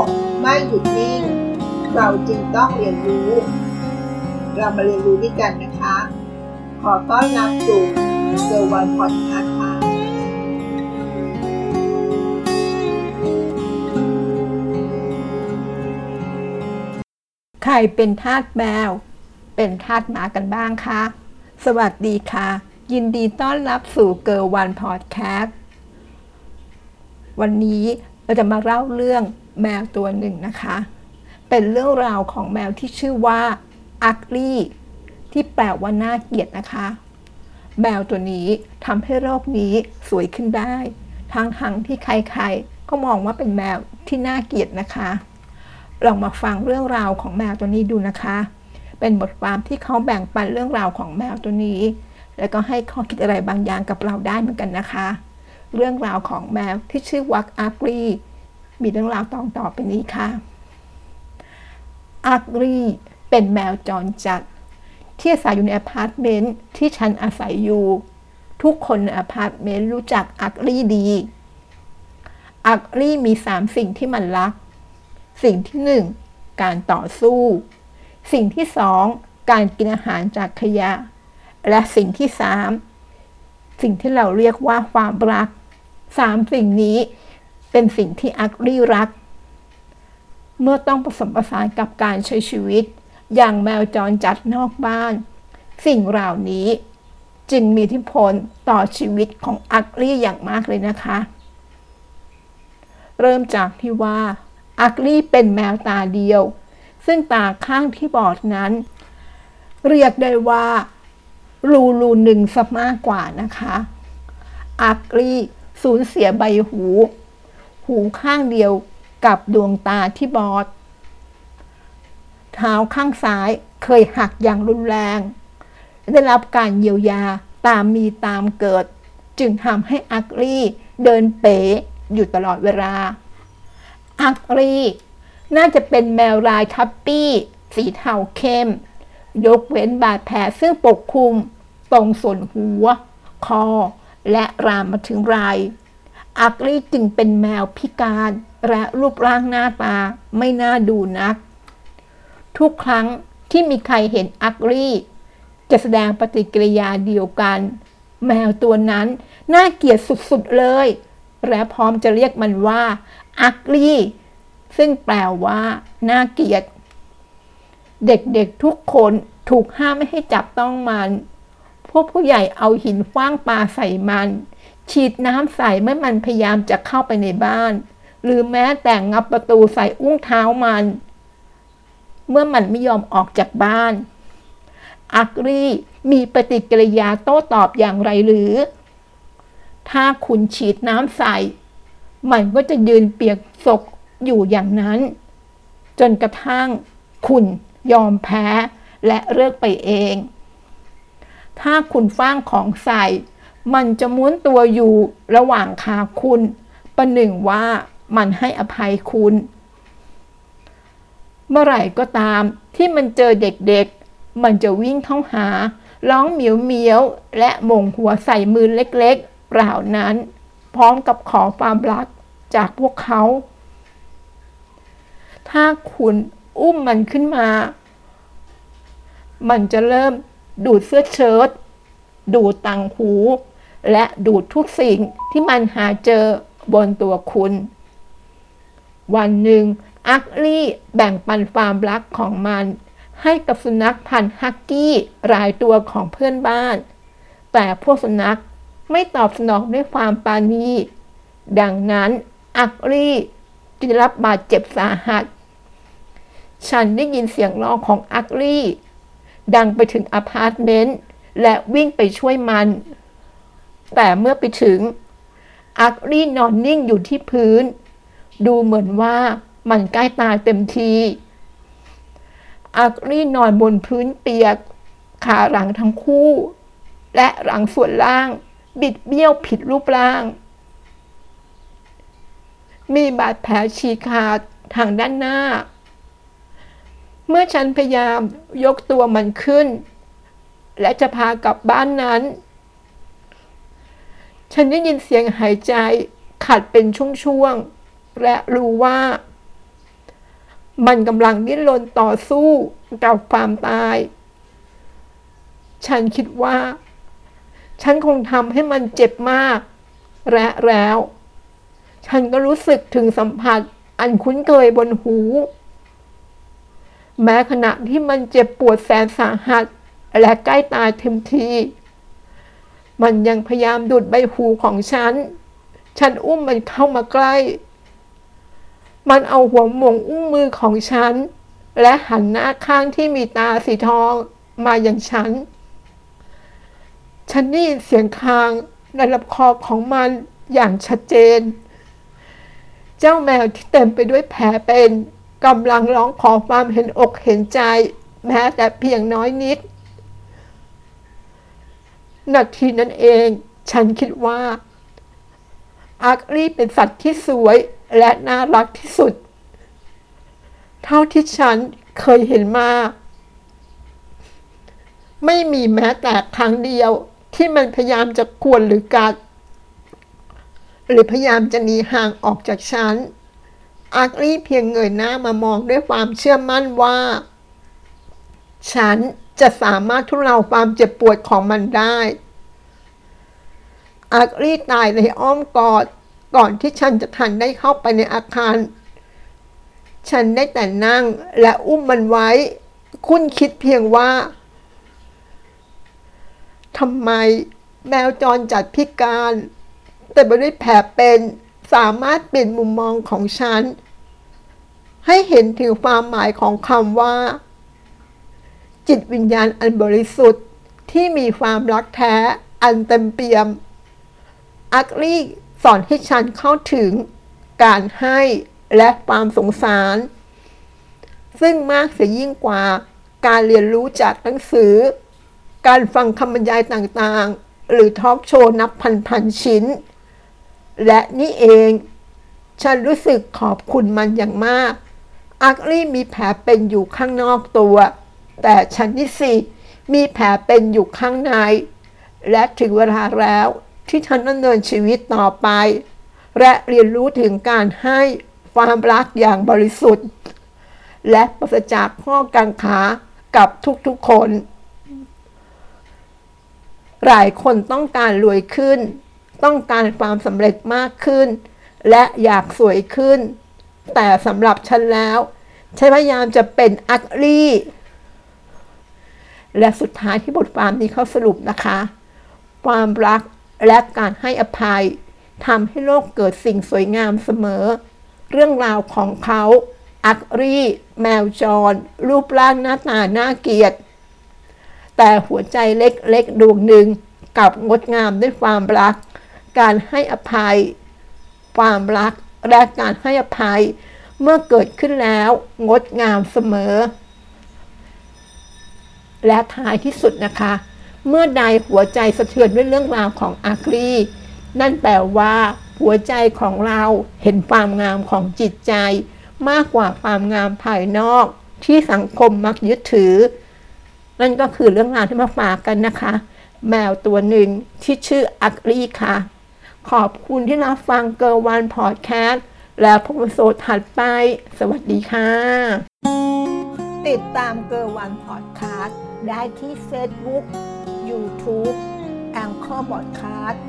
กไม่หยุดนิ่ง เราจึงต้องเรียนรู้ เรามาเรียนรู้ด้วยกันนะคะ ขอต้อนรับสู่เกิร์วันพอดคาส์ค่ะใครเป็นทาสแมว เป็นทาสหมากันบ้างคะ สวัสดีค่ะ ยินดีต้อนรับสู่เกิร์วันพอดแคสต์วันนี้เราจะมาเล่าเรื่อง แมวตัวหนึ่งนะคะ เป็นเรื่องราวของแมวที่ชื่อว่าอักลี่ที่แปลว่าน่าเกลียดนะคะ แมวตัวนี้ทำให้โลกนี้สวยขึ้นได้ทั้งทั้งที่ใครๆ ก็มองว่าเป็นแมวที่น่าเกลียดนะคะลองมาฟังเรื่องราวของแมวตัวนี้ดูนะคะ เป็นบทความที่เขาแบ่งปันเรื่องราวของแมวตัวนี้ แล้วก็ให้ข้อคิดอะไรบางอย่างกับเราได้เหมือนกันนะคะ เรื่องราวของแมวที่ชื่อว่า Ugly มีเรื่องราวตอนต่อไปนี้ค่ะ Ugly เป็นแมวจรจัด ที่อาศัยอยู่ในอพาร์ตเมนต์ที่ฉันอาศัยอยู่ ทุกคนในอพาร์ตเมนต์รู้จัก Ugly ดี Ugly มีสามสิ่งที่มันรัก สิ่งที่หนึ่งการต่อสู้ สิ่งที่สองการกินอาหารจากขยะ และสิ่งที่สามสิ่งที่เราเรียกว่าความรักสามสิ่งนี้ เป็นสิ่งที่อักรีรัก เมื่อต้องผสมผสานกับการใช้ชีวิต อย่างแมวจรจัดนอกบ้าน สิ่งเหล่านี้จึงมีอิทธิพลต่อชีวิตของอักรีอย่างมากเลยนะคะ เริ่มจากที่ว่าอักลี่เป็นแมวตาเดียว ซึ่งตาข้างที่บอดนั้น เรียกได้ว่ารูรูหนึ่งซะมากกว่านะคะ อักลี่สูญเสียใบหู หูข้างเดียวกับดวงตาที่บอด เท้าข้างซ้ายเคยหักอย่างรุนแรง ได้รับการเยียวยาตามมีตามเกิด จึงทำให้อักลี่เดินเป๋อยู่ตลอดเวลา อักรีน่าจะเป็นแมวลายทับปี้สีเทาเข้ม ยกเว้นบาดแผลซึ่งปกคลุม ตรงส่วนหัว คอ และรามมาถึงไร อักรีจึงเป็นแมวพิการและรูปร่างหน้าตาไม่น่าดูนัก ทุกครั้งที่มีใครเห็นอักรีจะแสดงปฏิกิริยาเดียวกัน แมวตัวนั้นน่าเกลียดสุดๆเลย และพร้อมจะเรียกมันว่า ugly ซึ่งแปลว่าน่าเกลียด เด็กๆทุกคนถูกห้ามไม่ให้จับต้องมัน พวกผู้ใหญ่เอาหินฟว้างปลาใส่มัน ฉีดน้ำใส่เมื่อมันพยายามจะเข้าไปในบ้าน หรือแม้แต่งับประตูใส่อุ้งเท้ามัน เมื่อมันไม่ยอมออกจากบ้าน อักรีมีปฏิกิริยาโต้ตอบอย่างไรหรือ ถ้าคุณฉีดน้ำใส่ มันก็จะยืนเปียกศกอยู่อย่างนั้น จนกระทั่งคุณยอมแพ้และเลิกไปเอง ถ้าคุณฟ้างของใส่ มันจะม้วนตัวอยู่ระหว่างขาคุณ ประหนึ่งว่ามันให้อภัยคุณ เมื่อไหร่ก็ตามที่มันเจอเด็กๆ มันจะวิ่งเข้าหา ร้องเหมียวเมียว และมงหัวใส่มือเล็กๆ เปล่านั้น พร้อมกับขอความรักจากพวกเขา ถ้าคุณอุ้มมันขึ้นมา มันจะเริ่มดูดเสื้อเชิ้ตดูดตังหู และดูดทุกสิ่งที่มันหาเจอบนตัวคุณ วันหนึ่งอักลี่แบ่งปันความรักของมัน ให้กับสุนัขพันธุ์ฮักกี้รายตัวของเพื่อนบ้าน แต่พวกสุนัขไม่ตอบสนองด้วยความปานีดังนั้นอักลี่ได้รับบาดเจ็บสาหัส ฉันได้ยินเสียงร้องของอักลี่ ดังไปถึงอพาร์ตเมนต์ และวิ่งไปช่วยมัน แต่เมื่อไปถึงอักลี่นอนนิ่งอยู่ที่พื้น ดูเหมือนว่ามันใกล้ตายเต็มทีอักลี่นอนบนพื้นเปียก ขาหลังทั้งคู่ และหลังส่วนล่าง บิดเบี้ยวผิดรูปร่าง มีบาดแผลฉีกขาดทางด้านหน้า เมื่อฉันพยายามยกตัวมันขึ้น และจะพากลับบ้านนั้น ฉันได้ยินเสียงหายใจขัดเป็นช่วงๆ และรู้ว่า มันกำลังดิ้นรนต่อสู้กับความตาย ฉันคิดว่า ฉันคงทำให้มันเจ็บมาก และแล้ว ฉันก็รู้สึกถึงสัมผัสอันคุ้นเคยบนหู แม้ขณะที่มันเจ็บปวดแสนสาหัส และใกล้ตายเต็มที มันยังพยายามดูดใบหูของฉัน ฉันอุ้มมันเข้ามาใกล้ มันเอาหัวหม่งอุ้งมือของฉัน และหันหน้าข้างที่มีตาสีทองมาอย่างฉัน ฉันได้ยินเสียงคางในลำคอของมันอย่างชัดเจน เจ้าแมวที่เต็มไปด้วยแผลเป็นกำลังร้องขอความเห็นอกเห็นใจ แม้แต่เพียงน้อยนิด นาทีนั้นเอง ฉันคิดว่าอาร์กลี่เป็นสัตว์ที่สวยและน่ารักที่สุด เท่าที่ฉันเคยเห็นมา ไม่มีแม้แต่ครั้งเดียวที่มันพยายามจะกวนหรือกัด หรือพยายามจะหนีห่างออกจากฉัน อาร์กลี่เพียงเงยหน้ามามองด้วยความเชื่อมั่นว่า ฉัน จะสามารถทุเลาความเจ็บปวดของมันได้อากลี่ตายในอ้อมกอดก่อนที่ฉันจะทันได้เข้าไปในอาคาร ฉันได้แต่นั่งและอุ้มมันไว้ คุณคิดเพียงว่าทำไมแมวจรจัดพิการ แต่ไม่ได้แผลเป็นสามารถเปลี่ยนมุมมองของฉัน ให้เห็นถึงความหมายของคำว่า จิตวิญญาณอันบริสุทธิ์ที่มีความรักแท้อันเต็มเปี่ยม อักลีสอนให้ฉันเข้าถึงการให้และความสงสาร ซึ่งมากเสียยิ่งกว่าการเรียนรู้จากหนังสือ การฟังคำบรรยายต่างๆ หรือทอล์กโชว์นับพันๆชิ้น และนี่เอง ฉันรู้สึกขอบคุณมันอย่างมาก อักลี่มีแผลเป็นอยู่ข้างนอกตัว แต่ฉันนี่สิมีแผลเป็นอยู่ข้างใน และถึงเวลาแล้วที่ฉันดำเนินชีวิตต่อไป และเรียนรู้ถึงการให้ความรักอย่างบริสุทธิ์ และปราศจากข้อกังขากับทุกๆคน หลายคนต้องการรวยขึ้น ต้องการความสำเร็จมากขึ้น และอยากสวยขึ้น แต่สำหรับฉันแล้ว ฉันพยายามจะเป็นอักลี่ และสุดท้ายที่บทความนี้เขาสรุปนะคะ ความรักและการให้อภัยทำให้โลกเกิดสิ่งสวยงามเสมอ เรื่องราวของเขาอักรีแมวจร รูปร่างหน้าตาน่าเกลียด แต่หัวใจเล็กๆดวงหนึ่งกับงดงามด้วยความรัก การให้อภัย ความรักและการให้อภัย เมื่อเกิดขึ้นแล้ว งดงามเสมอ และท้ายที่สุดนะคะ เมื่อใดหัวใจสะเทือนด้วยเรื่องราวของอากรีนั่นแปลว่า หัวใจของเราเห็นความงามของจิตใจ มากกว่าความงามภายนอก ที่สังคมมักยึดถือ นั่นก็คือเรื่องราวที่มาฝากกันนะคะ แมวตัวหนึ่งที่ชื่ออักรีค่ะ ขอบคุณที่รับฟังเกิร์วันพอดแคสต์แล้วพบกันโซดถัดไป สวัสดีค่ะ ติดตามเกิร์วันพอดคาสต์ได้ที่เฟซบุ๊กยูทูบ Anchor Podcast